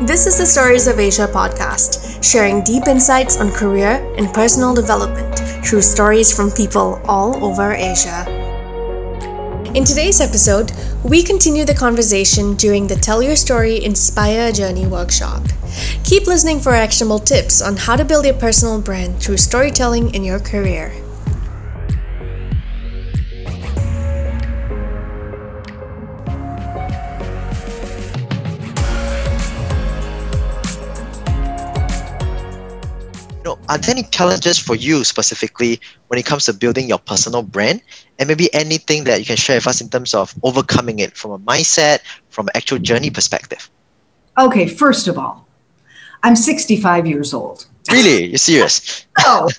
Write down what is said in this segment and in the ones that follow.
This is the Stories of Asia podcast, sharing deep insights on career and personal development through stories from people all over Asia. In today's episode, we continue the conversation during the Tell Your Story Inspire Journey workshop. Keep listening for actionable tips on how to build your personal brand through storytelling in your career. Are there any challenges for you specifically when it comes to building your personal brand? And maybe anything that you can share with us in terms of overcoming it from a mindset, from an actual journey perspective? Okay, first of all, I'm 65 years old. Really? You're serious? oh,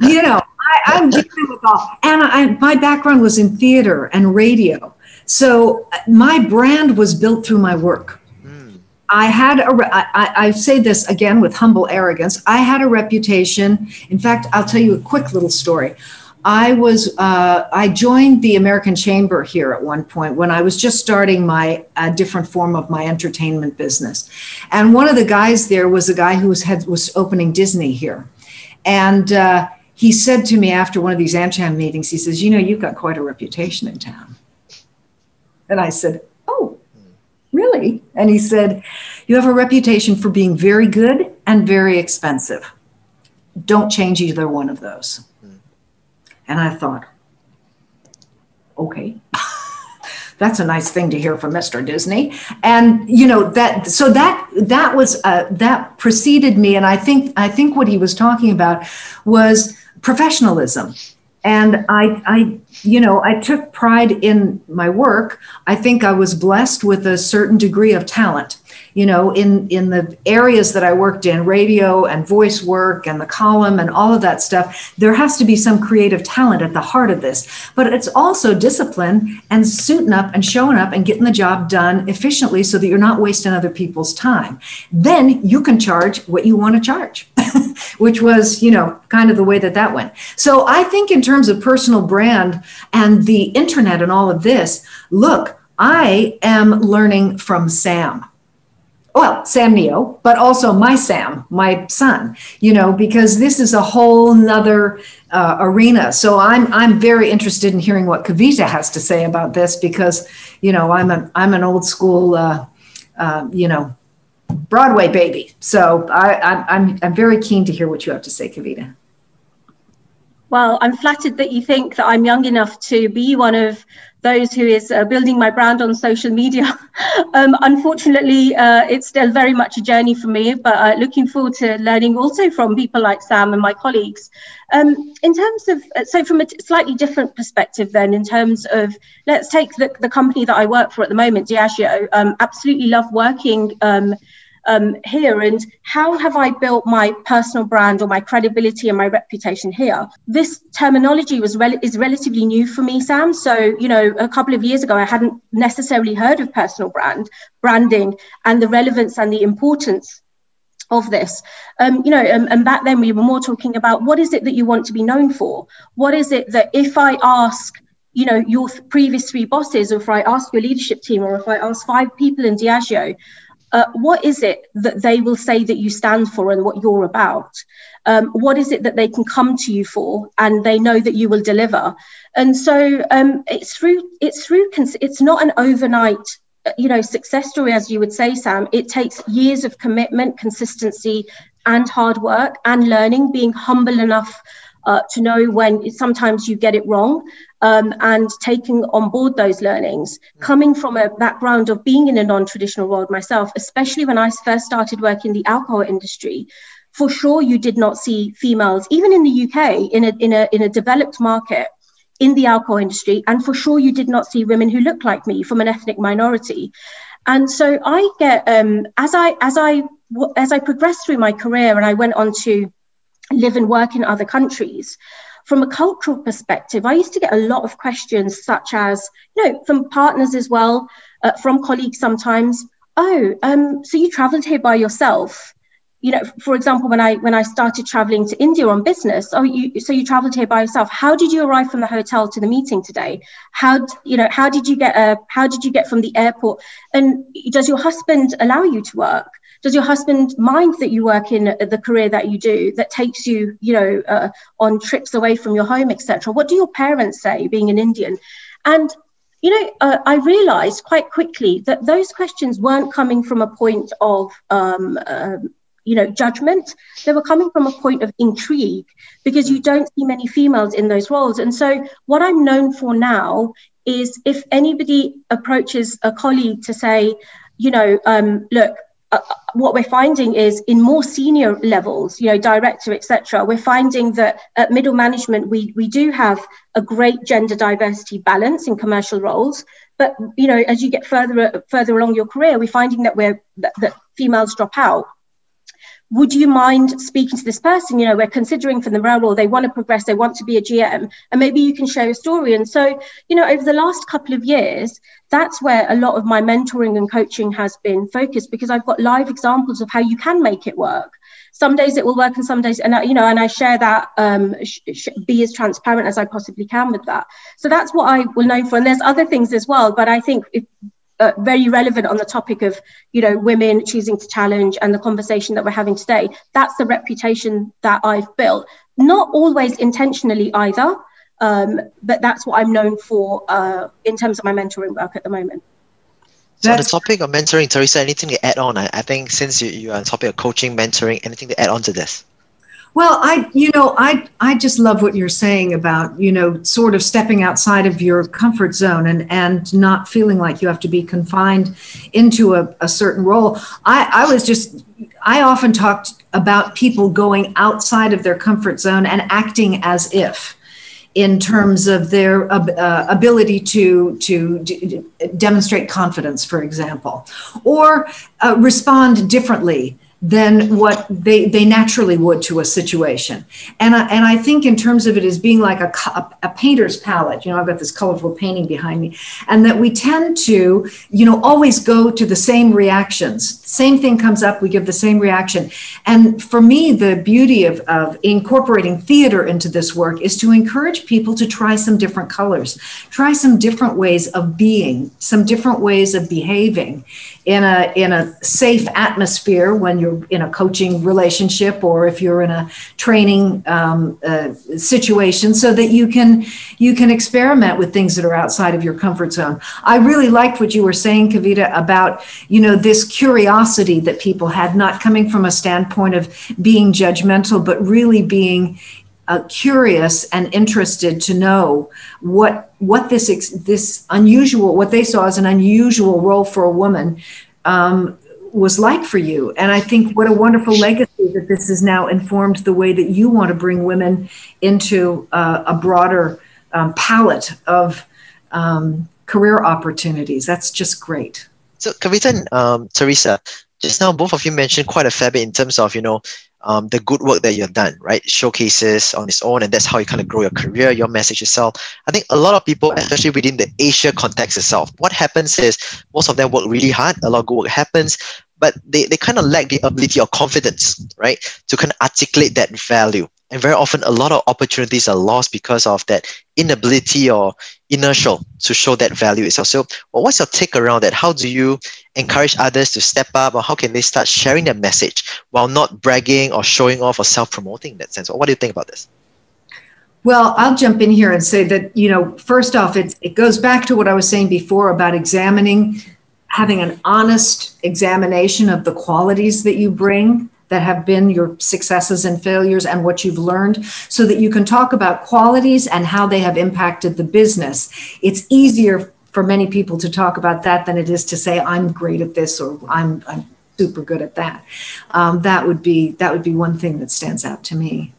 you know, I, am dealing with all, and I, my background was in theater and radio. So uh, my brand was built through my work. I had a, I, I say this again with humble arrogance. I had a reputation. In fact, I'll tell you a quick little story. I was uh, I joined the American Chamber here at one point when I was just starting my uh, different form of my entertainment business, and one of the guys there was a guy who was had was opening Disney here, and uh, he said to me after one of these AmCham meetings, he says, "You know, you've got quite a reputation in town," and I said, "Oh, Really? And he said, You have a reputation for being very good and very expensive. Don't change either one of those. Mm. And I thought, Okay. That's a nice thing to hear from Mr. Disney, and you know that. So that that was uh, that preceded me, and I think I think what he was talking about was professionalism and I, I you know i took pride in my work. I think i was blessed with a certain degree of talent you know in in the areas that i worked in radio and voice work and the column and all of that stuff. There has to be some creative talent at the heart of this. But it's also discipline and suiting up and showing up and getting the job done efficiently so that you're not wasting other people's time. Then you can charge what you want to charge which was you know kind of the way that that went so i think in terms of personal brand and the internet and all of this look i am learning from sam well, Sam Neo, but also my Sam, my son, you know, because this is a whole nother uh, arena. So I'm I'm very interested in hearing what Kavita has to say about this because, you know, I'm an I'm an old school, uh, uh, you know, Broadway baby. So I, I'm I'm very keen to hear what you have to say, Kavita. Well, I'm flattered that you think that I'm young enough to be one of those who is uh, building my brand on social media. um, unfortunately, uh, it's still very much a journey for me, but uh, looking forward to learning also from people like Sam and my colleagues. Um, in terms of, uh, so from a slightly different perspective, then, in terms of, let's take the, the company that I work for at the moment, Diageo. Um, absolutely love working um, here and how have I built my personal brand or my credibility and my reputation here? This terminology was is relatively new for me, Sam. So, you know, a couple of years ago, I hadn't necessarily heard of personal brand, branding, and the relevance and the importance of this. Um, you know, um, and back then we were more talking about what is it that you want to be known for? What is it that if I ask you know your previous three bosses or if i ask your leadership team or if i ask five people in diageo uh, what is it that they will say that you stand for and what you're about? Um, what is it that they can come to you for and they know that you will deliver? And so um, it's through it's through it's not an overnight uh, you know success story as you would say sam it takes years of commitment consistency and hard work and learning being humble enough uh, to know when sometimes you get it wrong um, and taking on board those learnings. Coming from a background of being in a non traditional world myself, especially when I first started working in the alcohol industry, for sure you did not see females, even in the UK, in a, in a, in a developed market. In the alcohol industry, and for sure, you did not see women who looked like me from an ethnic minority, and so I get um, as I as I as I progressed through my career, and I went on to live and work in other countries. From a cultural perspective, I used to get a lot of questions, such as, you know, from partners as well, uh, from colleagues sometimes. Oh, um, so you traveled here by yourself? You know, for example, when I when I started traveling to India on business, oh, you so you traveled here by yourself. How did you arrive from the hotel to the meeting today? How you know? How did you get? Uh, how did you get from the airport? And does your husband allow you to work? Does your husband mind that you work in the career that you do that takes you, you know, uh, on trips away from your home, etc.? What do your parents say, being an Indian? And you know, uh, I realized quite quickly that those questions weren't coming from a point of, um, uh, you know, judgment. They were coming from a point of intrigue because you don't see many females in those roles. And so, what I'm known for now is if anybody approaches a colleague to say, you know, um, look, uh, what we're finding is in more senior levels, you know, director, etc., we're finding that at middle management we we do have a great gender diversity balance in commercial roles. But you know, as you get further further along your career, we're finding that we're that, that females drop out would you mind speaking to this person? You know, we're considering for the role, they want to progress, they want to be a GM, and maybe you can share a story. And so, you know, over the last couple of years, that's where a lot of my mentoring and coaching has been focused because I've got live examples of how you can make it work. Some days it will work, and some days, and I, you know, and I share that, um, sh- sh- be as transparent as I possibly can with that. So that's what I will know for. And there's other things as well, but I think if uh, very relevant on the topic of you know women choosing to challenge and the conversation that we're having today. That's the reputation that i've built. Not always intentionally either um, but that's what i'm known for uh, in terms of my mentoring work at the moment. So on the topic of mentoring teresa anything to add on? I, I think since you, you are on the topic of coaching mentoring anything to add on to this well, I, you know, I, I just love what you're saying about, you know, sort of stepping outside of your comfort zone and, and not feeling like you have to be confined into a, a certain role. I, I was just, I often talked about people going outside of their comfort zone and acting as if in terms of their uh, ability to to d- demonstrate confidence, for example, or uh, respond differently than what they, they naturally would to a situation. And I, and I think in terms of it as being like a, a painter's palette, you know, I've got this colorful painting behind me, and that we tend to, you know, always go to the same reactions. Same thing comes up, we give the same reaction. And for me, the beauty of, of incorporating theater into this work is to encourage people to try some different colors, try some different ways of being, some different ways of behaving in a in a safe atmosphere when you're in a coaching relationship or if you're in a training um, uh, situation so that you can you can experiment with things that are outside of your comfort zone i really liked what you were saying kavita about you know this curiosity that people had not coming from a standpoint of being judgmental but really being uh, curious and interested to know what what this this unusual what they saw as an unusual role for a woman um, was like for you. And I think what a wonderful legacy that this has now informed the way that you want to bring women into uh, a broader um, palette of um, career opportunities. That's just great. So, Kavita and um, Teresa, just now both of you mentioned quite a fair bit in terms of you know um, the good work that you've done, right? Showcases on its own, and that's how you kind of grow your career, your message itself. I think a lot of people, especially within the Asia context itself, what happens is most of them work really hard, a lot of good work happens, but they, they kind of lack the ability or confidence, right, to kind of articulate that value. And very often, a lot of opportunities are lost because of that inability or inertial to show that value itself. So, well, what's your take around that? How do you encourage others to step up, or how can they start sharing their message while not bragging or showing off or self promoting in that sense? What do you think about this? Well, I'll jump in here and say that, you know, first off, it, it goes back to what I was saying before about examining, having an honest examination of the qualities that you bring that have been your successes and failures and what you've learned so that you can talk about qualities and how they have impacted the business. It's easier for many people to talk about that than it is to say I'm great at this or I'm, I'm super good at that. Um, that would be that would be one thing that stands out to me.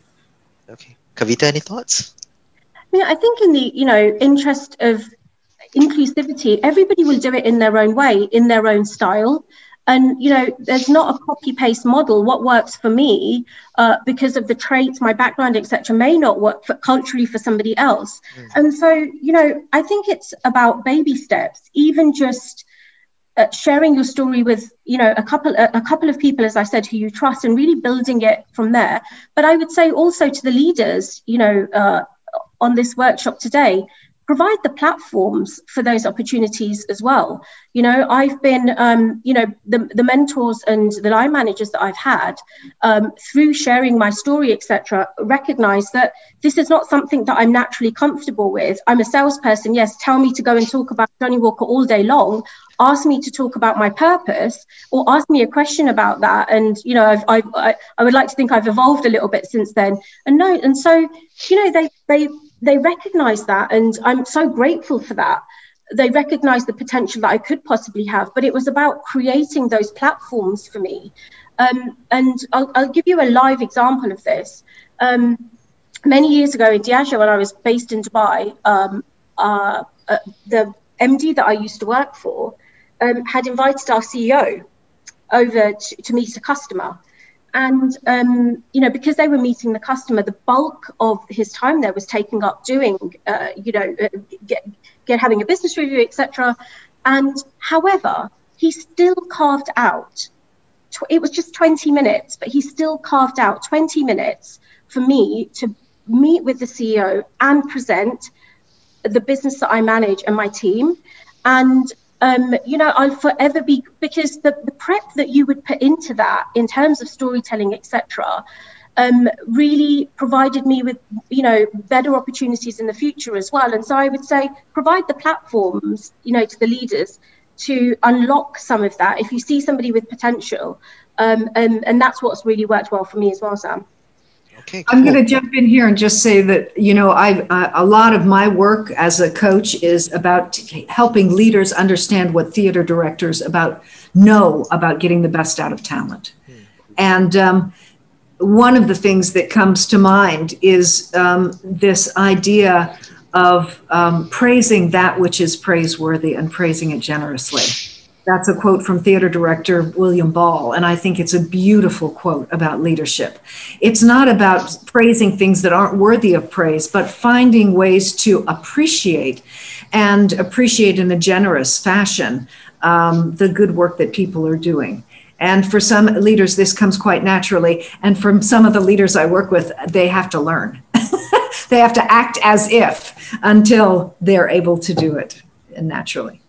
Okay, Kavita, any thoughts? I mean, I think in the you know interest of inclusivity, everybody will do it in their own way, in their own style and you know there's not a copy paste model. What works for me uh, because of the traits my background etc may not work for, culturally for somebody else. Mm. and so you know i think it's about baby steps even just uh, sharing your story with you know a couple a, a, couple of people as i said who you trust and really building it from there. But i would say also to the leaders you know uh, on this workshop today provide the platforms for those opportunities as well. You know, I've been, um, you know, the, the mentors and the line managers that I've had um, through sharing my story, etc., recognize that this is not something that I'm naturally comfortable with. I'm a salesperson. Yes, tell me to go and talk about Johnnie Walker all day long. Ask me to talk about my purpose, or ask me a question about that. And you know, I've, I've, I, I would like to think I've evolved a little bit since then. And no, and so you know, they they they recognize that and i'm so grateful for that. They recognize the potential that i could possibly have but it was about creating those platforms for me. Um, and I'll, I'll, give you a live example of this. Um, many years ago in diageo when i was based in dubai um, uh, uh, the md that i used to work for um, had invited our ceo over to, to meet a customer and um, you know because they were meeting the customer the bulk of his time there was taking up doing uh, you know uh, get, get having a business review etc and however he still carved out it was just 20 minutes but he still carved out 20 minutes for me to meet with the ceo and present the business that i manage and my team. And um, you know, I'll forever be because the, the prep that you would put into that in terms of storytelling, etc., um, really provided me with, you know, better opportunities in the future as well. And so I would say provide the platforms, you know, to the leaders to unlock some of that. If you see somebody with potential, um, and, and that's what's really worked well for me as well, Sam. Okay, cool. I'm going to jump in here and just say that you know I uh, a lot of my work as a coach is about helping leaders understand what theater directors about know about getting the best out of talent, hmm. and um, one of the things that comes to mind is um, this idea of um, praising that which is praiseworthy and praising it generously. That's a quote from theater director William Ball, and I think it's a beautiful quote about leadership. It's not about praising things that aren't worthy of praise, but finding ways to appreciate and appreciate in a generous fashion um, the good work that people are doing. And for some leaders, this comes quite naturally. And from some of the leaders I work with, they have to learn. they have to act as if until they're able to do it naturally.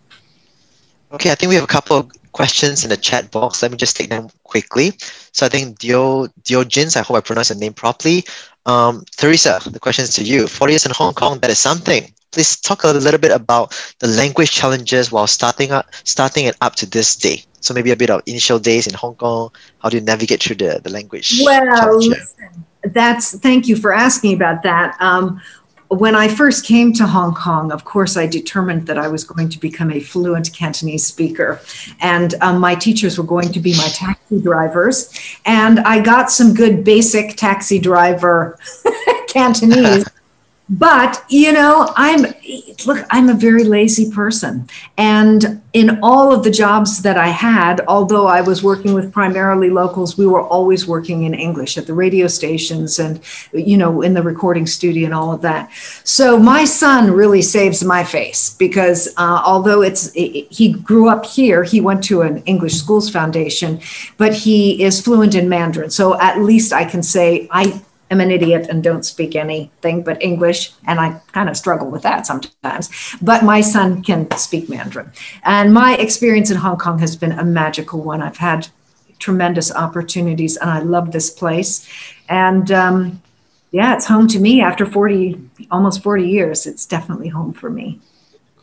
Okay, I think we have a couple of questions in the chat box. Let me just take them quickly. So I think Dio Diogenes, I hope I pronounced the name properly. Um, Teresa, the question is to you. 40 years in Hong Kong, that is something. Please talk a little bit about the language challenges while starting up, starting it up to this day. So maybe a bit of initial days in Hong Kong. How do you navigate through the, the language? Well, listen, that's thank you for asking about that. Um, when I first came to Hong Kong, of course, I determined that I was going to become a fluent Cantonese speaker. And um, my teachers were going to be my taxi drivers. And I got some good basic taxi driver Cantonese. but you know i'm look i'm a very lazy person. And in all of the jobs that i had although i was working with primarily locals we were always working in english at the radio stations and you know in the recording studio and all of that. So my son really saves my face because uh, although it's it, he grew up here he went to an english schools foundation but he is fluent in mandarin. So at least i can say i am an idiot and don't speak anything but English, and I kind of struggle with that sometimes. But my son can speak Mandarin. And my experience in Hong Kong has been a magical one. I've had tremendous opportunities, and I love this place. And um, yeah, it's home to me after 40, almost 40 years. It's definitely home for me.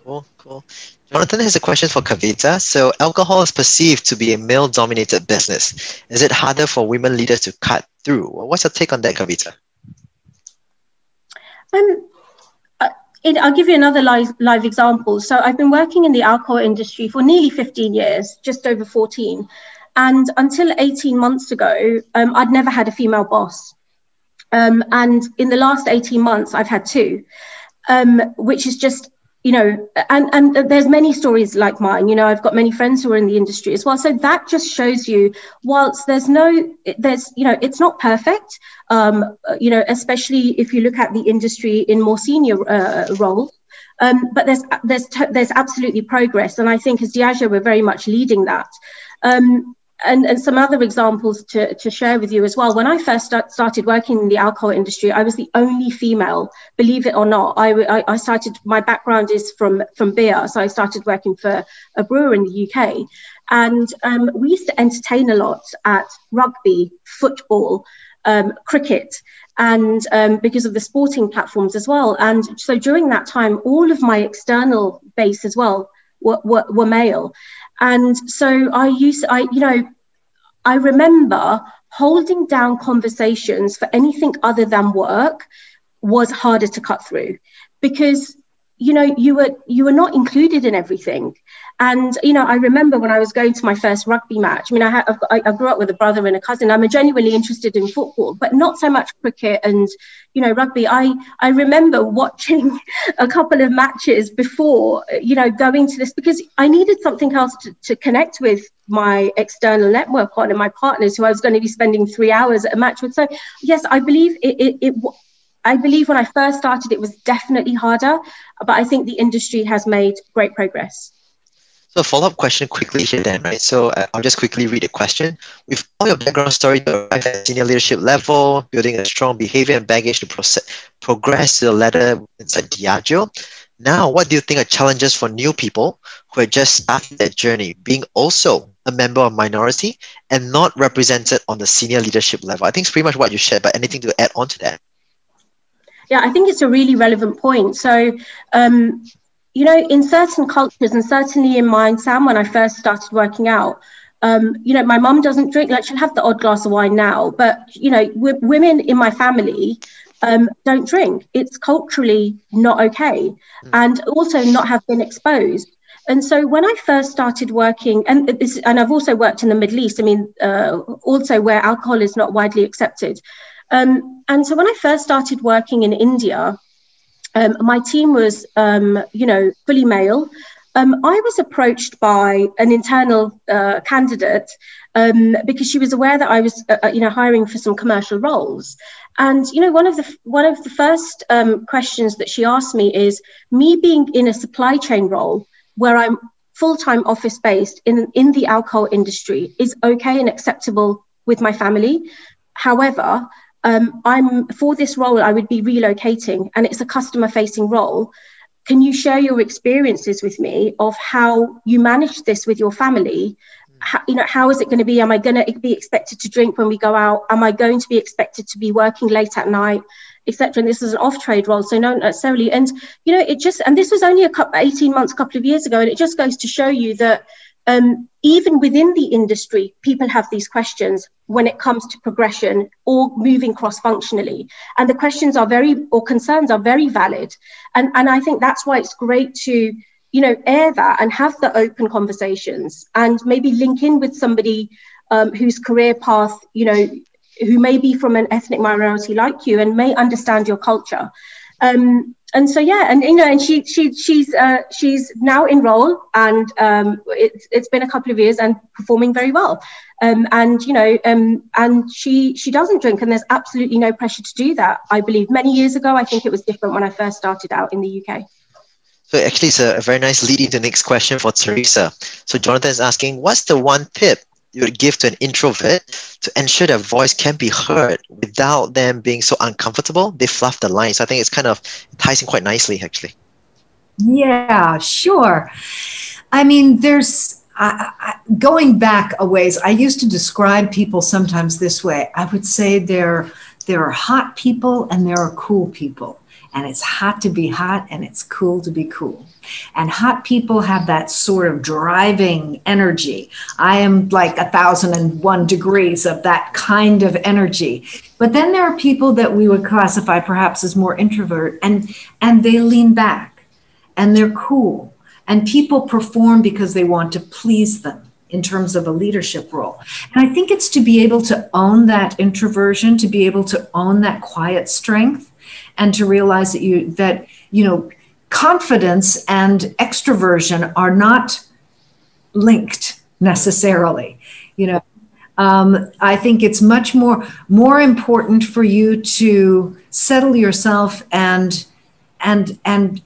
Cool, cool. Jonathan has a question for Kavita. So, alcohol is perceived to be a male dominated business. Is it harder for women leaders to cut through? What's your take on that, Kavita? Um, uh, I'll give you another live, live example. So, I've been working in the alcohol industry for nearly 15 years, just over 14. And until 18 months ago, um, I'd never had a female boss. Um, and in the last 18 months, I've had two, um, which is just you know and and there's many stories like mine. You know i've got many friends who are in the industry as well. So that just shows you whilst there's no there's you know it's not perfect um, you know especially if you look at the industry in more senior uh, roles um, but there's there's there's absolutely progress. And i think as diageo we're very much leading that. Um, and, and some other examples to, to share with you as well. When I first start, started working in the alcohol industry, I was the only female, believe it or not. I, I, I started, my background is from, from beer. So I started working for a brewer in the UK. And um, we used to entertain a lot at rugby, football, um, cricket, and um, because of the sporting platforms as well. And so during that time, all of my external base as well were, were, were male. And so I used, I, you know, I remember holding down conversations for anything other than work was harder to cut through because you know you were you were not included in everything. And you know i remember when i was going to my first rugby match i mean i, have, I, I grew up with a brother and a cousin. I'm genuinely interested in football but not so much cricket and you know rugby. I i remember watching a couple of matches before you know going to this because i needed something else to, to connect with my external network on and my partners who i was going to be spending three hours at a match with. So yes i believe it, it, it I believe when I first started, it was definitely harder, but I think the industry has made great progress. So follow up question quickly here then, right? So uh, I'll just quickly read the question. With all your background story to arrive at senior leadership level, building a strong behavior and baggage to progress to the ladder inside Diageo, now what do you think are challenges for new people who are just starting their journey, being also a member of minority and not represented on the senior leadership level? I think it's pretty much what you shared, but anything to add on to that? Yeah, I think it's a really relevant point. So, um, you know, in certain cultures, and certainly in mine, Sam, when I first started working out, um, you know, my mum doesn't drink. Like she'll have the odd glass of wine now, but you know, w- women in my family um, don't drink. It's culturally not okay, mm. and also not have been exposed. And so when I first started working, and this, and I've also worked in the Middle East. I mean, uh, also where alcohol is not widely accepted. Um, and so when I first started working in India, um, my team was, um, you know, fully male. Um, I was approached by an internal uh, candidate um, because she was aware that I was, uh, uh, you know, hiring for some commercial roles. And you know, one of the one of the first um, questions that she asked me is, me being in a supply chain role where I'm full-time office based in in the alcohol industry is okay and acceptable with my family. However, um, I'm for this role, I would be relocating, and it's a customer facing role. Can you share your experiences with me of how you manage this with your family? How, you know, how is it going to be? Am I going to be expected to drink when we go out? Am I going to be expected to be working late at night, etc.? And this is an off trade role, so not necessarily. And you know, it just and this was only a couple, eighteen months, a couple of years ago, and it just goes to show you that um, even within the industry, people have these questions when it comes to progression or moving cross functionally. And the questions are very, or concerns are very valid. And, and I think that's why it's great to, you know, air that and have the open conversations and maybe link in with somebody um, whose career path, you know, who may be from an ethnic minority like you and may understand your culture. Um, and so yeah, and you know, and she she she's uh, she's now enrolled, and um, it's it's been a couple of years and performing very well. Um, and you know, um, and she she doesn't drink, and there's absolutely no pressure to do that. I believe many years ago, I think it was different when I first started out in the UK. So actually, it's a, a very nice lead into the next question for Teresa. So Jonathan is asking, what's the one tip you would give to an introvert to ensure their voice can be heard without them being so uncomfortable? They fluff the lines. I think it's kind of ties in quite nicely, actually. Yeah, sure. I mean, there's I, I, going back a ways. I used to describe people sometimes this way. I would say there there are hot people and there are cool people and it's hot to be hot and it's cool to be cool. And hot people have that sort of driving energy. I am like a thousand and one degrees of that kind of energy. But then there are people that we would classify perhaps as more introvert and and they lean back and they're cool. And people perform because they want to please them in terms of a leadership role. And I think it's to be able to own that introversion, to be able to own that quiet strength and to realize that you that you know confidence and extroversion are not linked necessarily you know um, i think it's much more more important for you to settle yourself and and and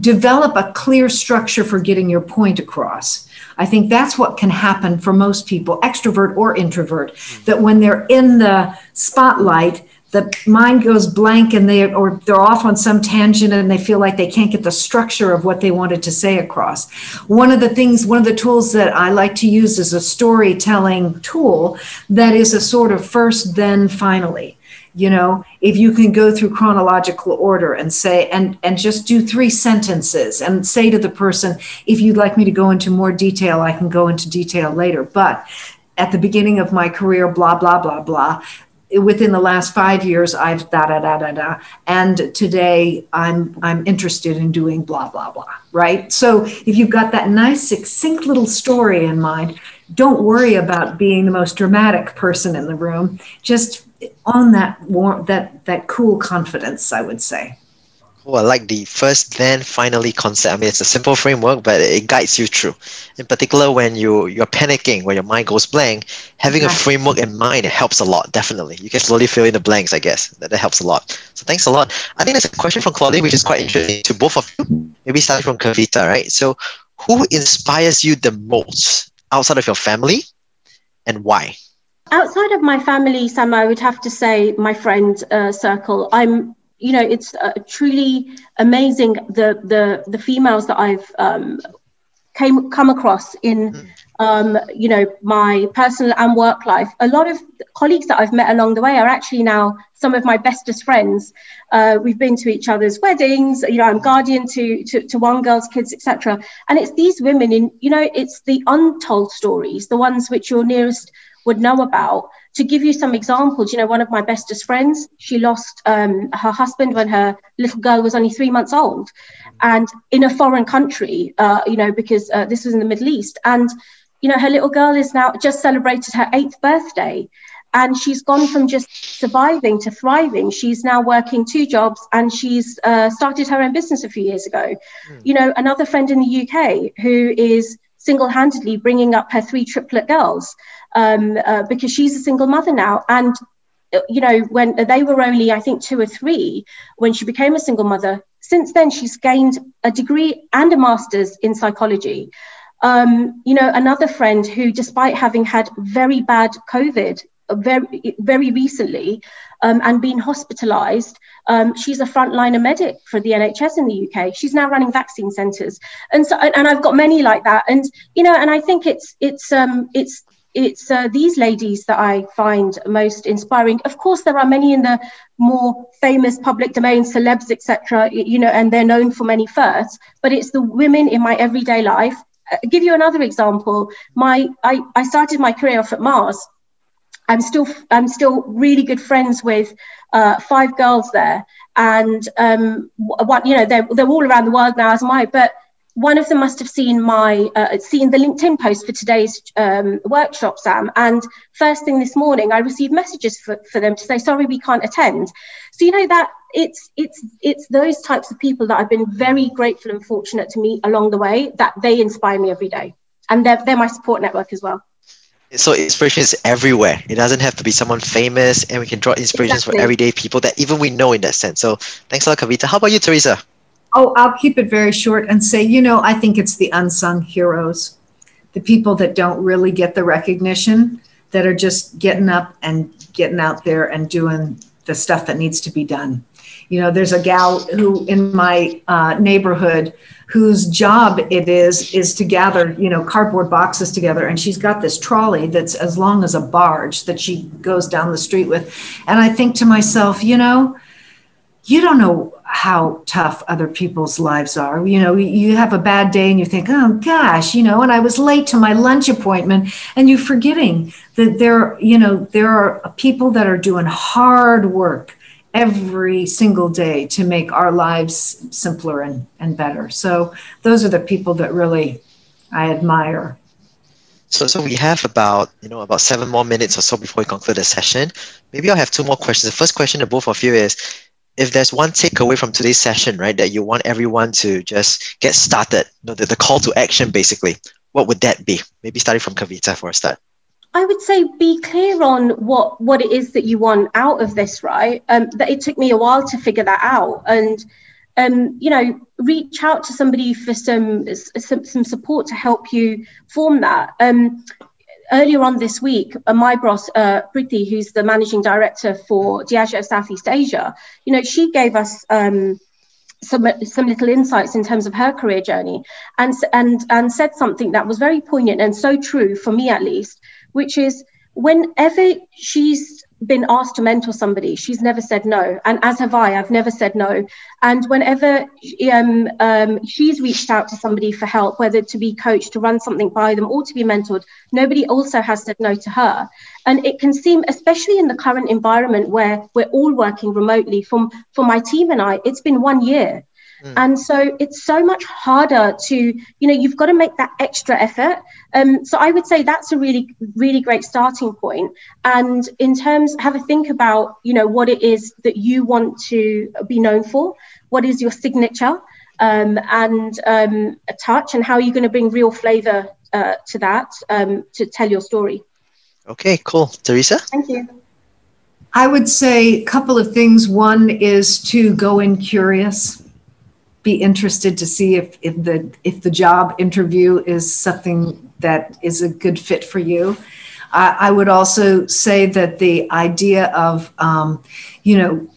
develop a clear structure for getting your point across. I think that's what can happen for most people, extrovert or introvert, that when they're in the spotlight, the mind goes blank and they or they're off on some tangent and they feel like they can't get the structure of what they wanted to say across. One of the things one of the tools that i like to use is a storytelling tool that is a sort of first then finally. You know if you can go through chronological order and say and and just do three sentences and say to the person if you'd like me to go into more detail i can go into detail later. But at the beginning of my career blah blah blah blah within the last five years i've da da da da da. And today i'm i'm interested in doing blah blah blah right? So if you've got that nice succinct little story in mind don't worry about being the most dramatic person in the room. Just on that warm that that cool confidence i would say Oh, I like the first then finally concept. I mean, it's a simple framework, but it guides you through. In particular, when you you're panicking, when your mind goes blank, having a framework in mind it helps a lot. Definitely, you can slowly fill in the blanks. I guess that, that helps a lot. So thanks a lot. I think there's a question from Claudine, which is quite interesting to both of you. Maybe starting from Kavita, right? So, who inspires you the most outside of your family, and why? Outside of my family, Sam, I would have to say my friend uh, circle. I'm you know, it's uh, truly amazing the the the females that I've um, came come across in um, you know my personal and work life. A lot of colleagues that I've met along the way are actually now some of my bestest friends. Uh, we've been to each other's weddings. You know, I'm guardian to to, to one girl's kids, etc. And it's these women in you know, it's the untold stories, the ones which your nearest would know about to give you some examples, you know, one of my bestest friends, she lost um, her husband when her little girl was only three months old, and in a foreign country, uh, you know, because uh, this was in the Middle East, and you know, her little girl is now just celebrated her eighth birthday, and she's gone from just surviving to thriving. She's now working two jobs, and she's uh, started her own business a few years ago. Mm. You know, another friend in the UK who is single-handedly bringing up her three triplet girls um, uh, because she's a single mother now. And, you know, when they were only, I think, two or three when she became a single mother, since then she's gained a degree and a master's in psychology. Um, you know, another friend who, despite having had very bad COVID very, very recently um, and been hospitalized, um, she's a frontliner medic for the NHS in the UK. She's now running vaccine centres, and so and I've got many like that. And you know, and I think it's it's um, it's it's uh, these ladies that I find most inspiring. Of course, there are many in the more famous public domain, celebs, etc. You know, and they're known for many firsts. But it's the women in my everyday life. I'll uh, give you another example. My I, I started my career off at Mars. I'm still I'm still really good friends with uh, five girls there, and um, you know they're they're all around the world now as am I. But one of them must have seen my uh, seen the LinkedIn post for today's um, workshop, Sam. And first thing this morning, I received messages for, for them to say, "Sorry, we can't attend." So you know that it's it's it's those types of people that I've been very grateful and fortunate to meet along the way. That they inspire me every day, and they're they're my support network as well. So inspiration is everywhere. It doesn't have to be someone famous, and we can draw inspirations exactly. for everyday people that even we know in that sense. So thanks a lot, Kavita. How about you, Teresa? Oh, I'll keep it very short and say, you know, I think it's the unsung heroes, the people that don't really get the recognition, that are just getting up and getting out there and doing the stuff that needs to be done. You know, there's a gal who in my uh, neighborhood whose job it is is to gather, you know, cardboard boxes together, and she's got this trolley that's as long as a barge that she goes down the street with. And I think to myself, you know, you don't know how tough other people's lives are. You know, you have a bad day and you think, oh gosh, you know, and I was late to my lunch appointment, and you're forgetting that there, you know, there are people that are doing hard work every single day to make our lives simpler and, and better. So those are the people that really I admire. So, so we have about you know about seven more minutes or so before we conclude the session. Maybe I'll have two more questions. The first question to both of you is if there's one takeaway from today's session, right, that you want everyone to just get started, you know, the, the call to action basically, what would that be? Maybe starting from Kavita for a start. I would say be clear on what what it is that you want out of this, right? Um, that it took me a while to figure that out, and um, you know, reach out to somebody for some, some, some support to help you form that. Um, earlier on this week, uh, my boss, uh, Priti, who's the managing director for Diageo Southeast Asia, you know, she gave us um, some some little insights in terms of her career journey, and and and said something that was very poignant and so true for me at least, which is whenever she's been asked to mentor somebody, she's never said no. And as have I, I've never said no. And whenever um, um, she's reached out to somebody for help, whether to be coached, to run something by them, or to be mentored, nobody also has said no to her. And it can seem, especially in the current environment where we're all working remotely, from for my team and I, it's been one year. Mm. And so it's so much harder to, you know, you've got to make that extra effort. Um, so I would say that's a really, really great starting point. And in terms, have a think about, you know, what it is that you want to be known for. What is your signature um, and um, a touch, and how are you going to bring real flavor uh, to that um, to tell your story? Okay, cool. Teresa? Thank you. I would say a couple of things. One is to go in curious be interested to see if, if the if the job interview is something that is a good fit for you. Uh, I would also say that the idea of um, you know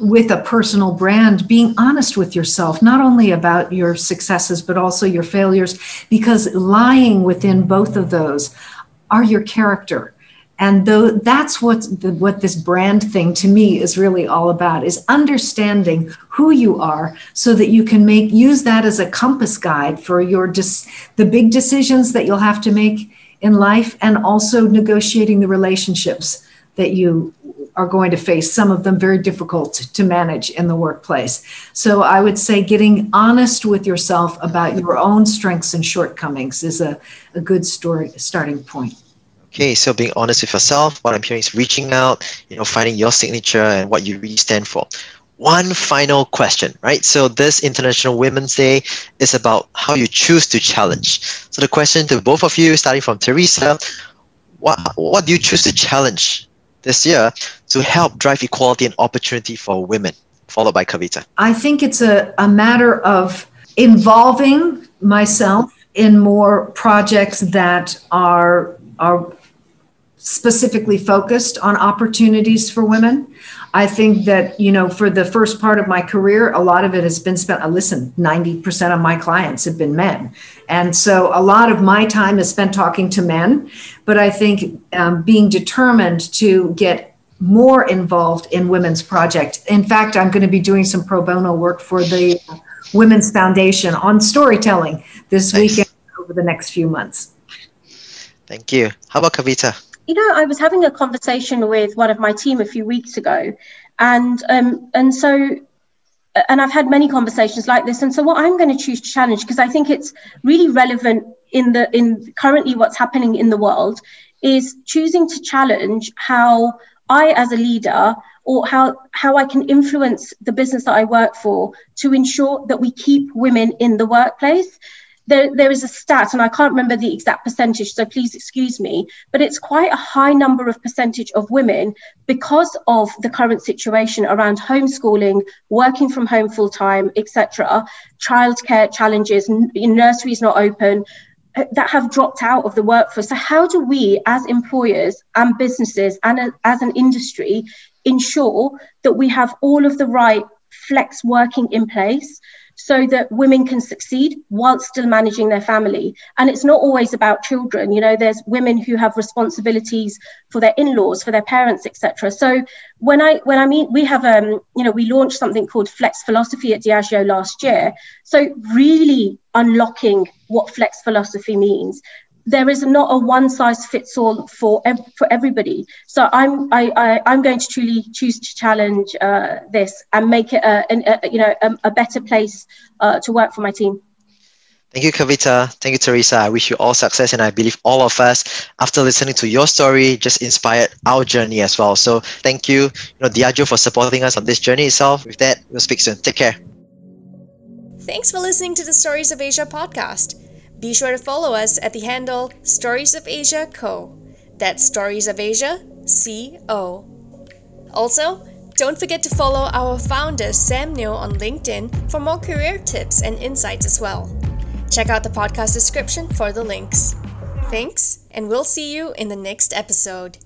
with a personal brand being honest with yourself not only about your successes but also your failures because lying within both of those are your character and though that's what the, what this brand thing to me is really all about is understanding who you are so that you can make use that as a compass guide for your dis, the big decisions that you'll have to make in life and also negotiating the relationships that you are going to face. Some of them very difficult to manage in the workplace. So i would say getting honest with yourself about your own strengths and shortcomings is a, a good story starting point Okay, so being honest with yourself, what I'm hearing is reaching out, you know, finding your signature and what you really stand for. One final question, right? So this International Women's Day is about how you choose to challenge. So the question to both of you, starting from Teresa, what what do you choose to challenge this year to help drive equality and opportunity for women? Followed by Kavita. I think it's a, a matter of involving myself in more projects that are are specifically focused on opportunities for women. I think that, you know, for the first part of my career, a lot of it has been spent. Uh, listen, 90% of my clients have been men. And so a lot of my time is spent talking to men. But I think um, being determined to get more involved in women's project. In fact, I'm going to be doing some pro bono work for the Women's Foundation on storytelling this nice. weekend over the next few months. Thank you. How about Kavita? you know, I was having a conversation with one of my team a few weeks ago, and um, and so and I've had many conversations like this. And so what I'm going to choose to challenge, because I think it's really relevant in the in currently what's happening in the world, is choosing to challenge how I as a leader or how how I can influence the business that I work for to ensure that we keep women in the workplace there, there is a stat, and I can't remember the exact percentage, so please excuse me, but it's quite a high number of percentage of women because of the current situation around homeschooling, working from home full time, etc., childcare challenges, n- nurseries not open, uh, that have dropped out of the workforce. So, how do we, as employers and businesses and a, as an industry, ensure that we have all of the right flex working in place so that women can succeed while still managing their family. And it's not always about children. You know, there's women who have responsibilities for their in-laws, for their parents, etc. So when I when I mean we have um you know we launched something called Flex Philosophy at Diageo last year. So really unlocking what flex philosophy means there is not a one size fits all for ev- for everybody. So I'm I, I I'm going to truly choose to challenge uh, this and make it a, a, a you know a, a better place uh, to work for my team. Thank you, Kavita. Thank you, Teresa. I wish you all success, and I believe all of us, after listening to your story, just inspired our journey as well. So thank you, you know, Diageo, for supporting us on this journey itself. With that, we'll speak soon. Take care. Thanks for listening to the Stories of Asia podcast. Be sure to follow us at the handle Stories of Asia Co. That's Stories of Asia C O. Also, Don't forget to follow our founder, Sam Neo, on LinkedIn for more career tips and insights as well. Check out the podcast description for the links. Thanks, and we'll see you in the next episode.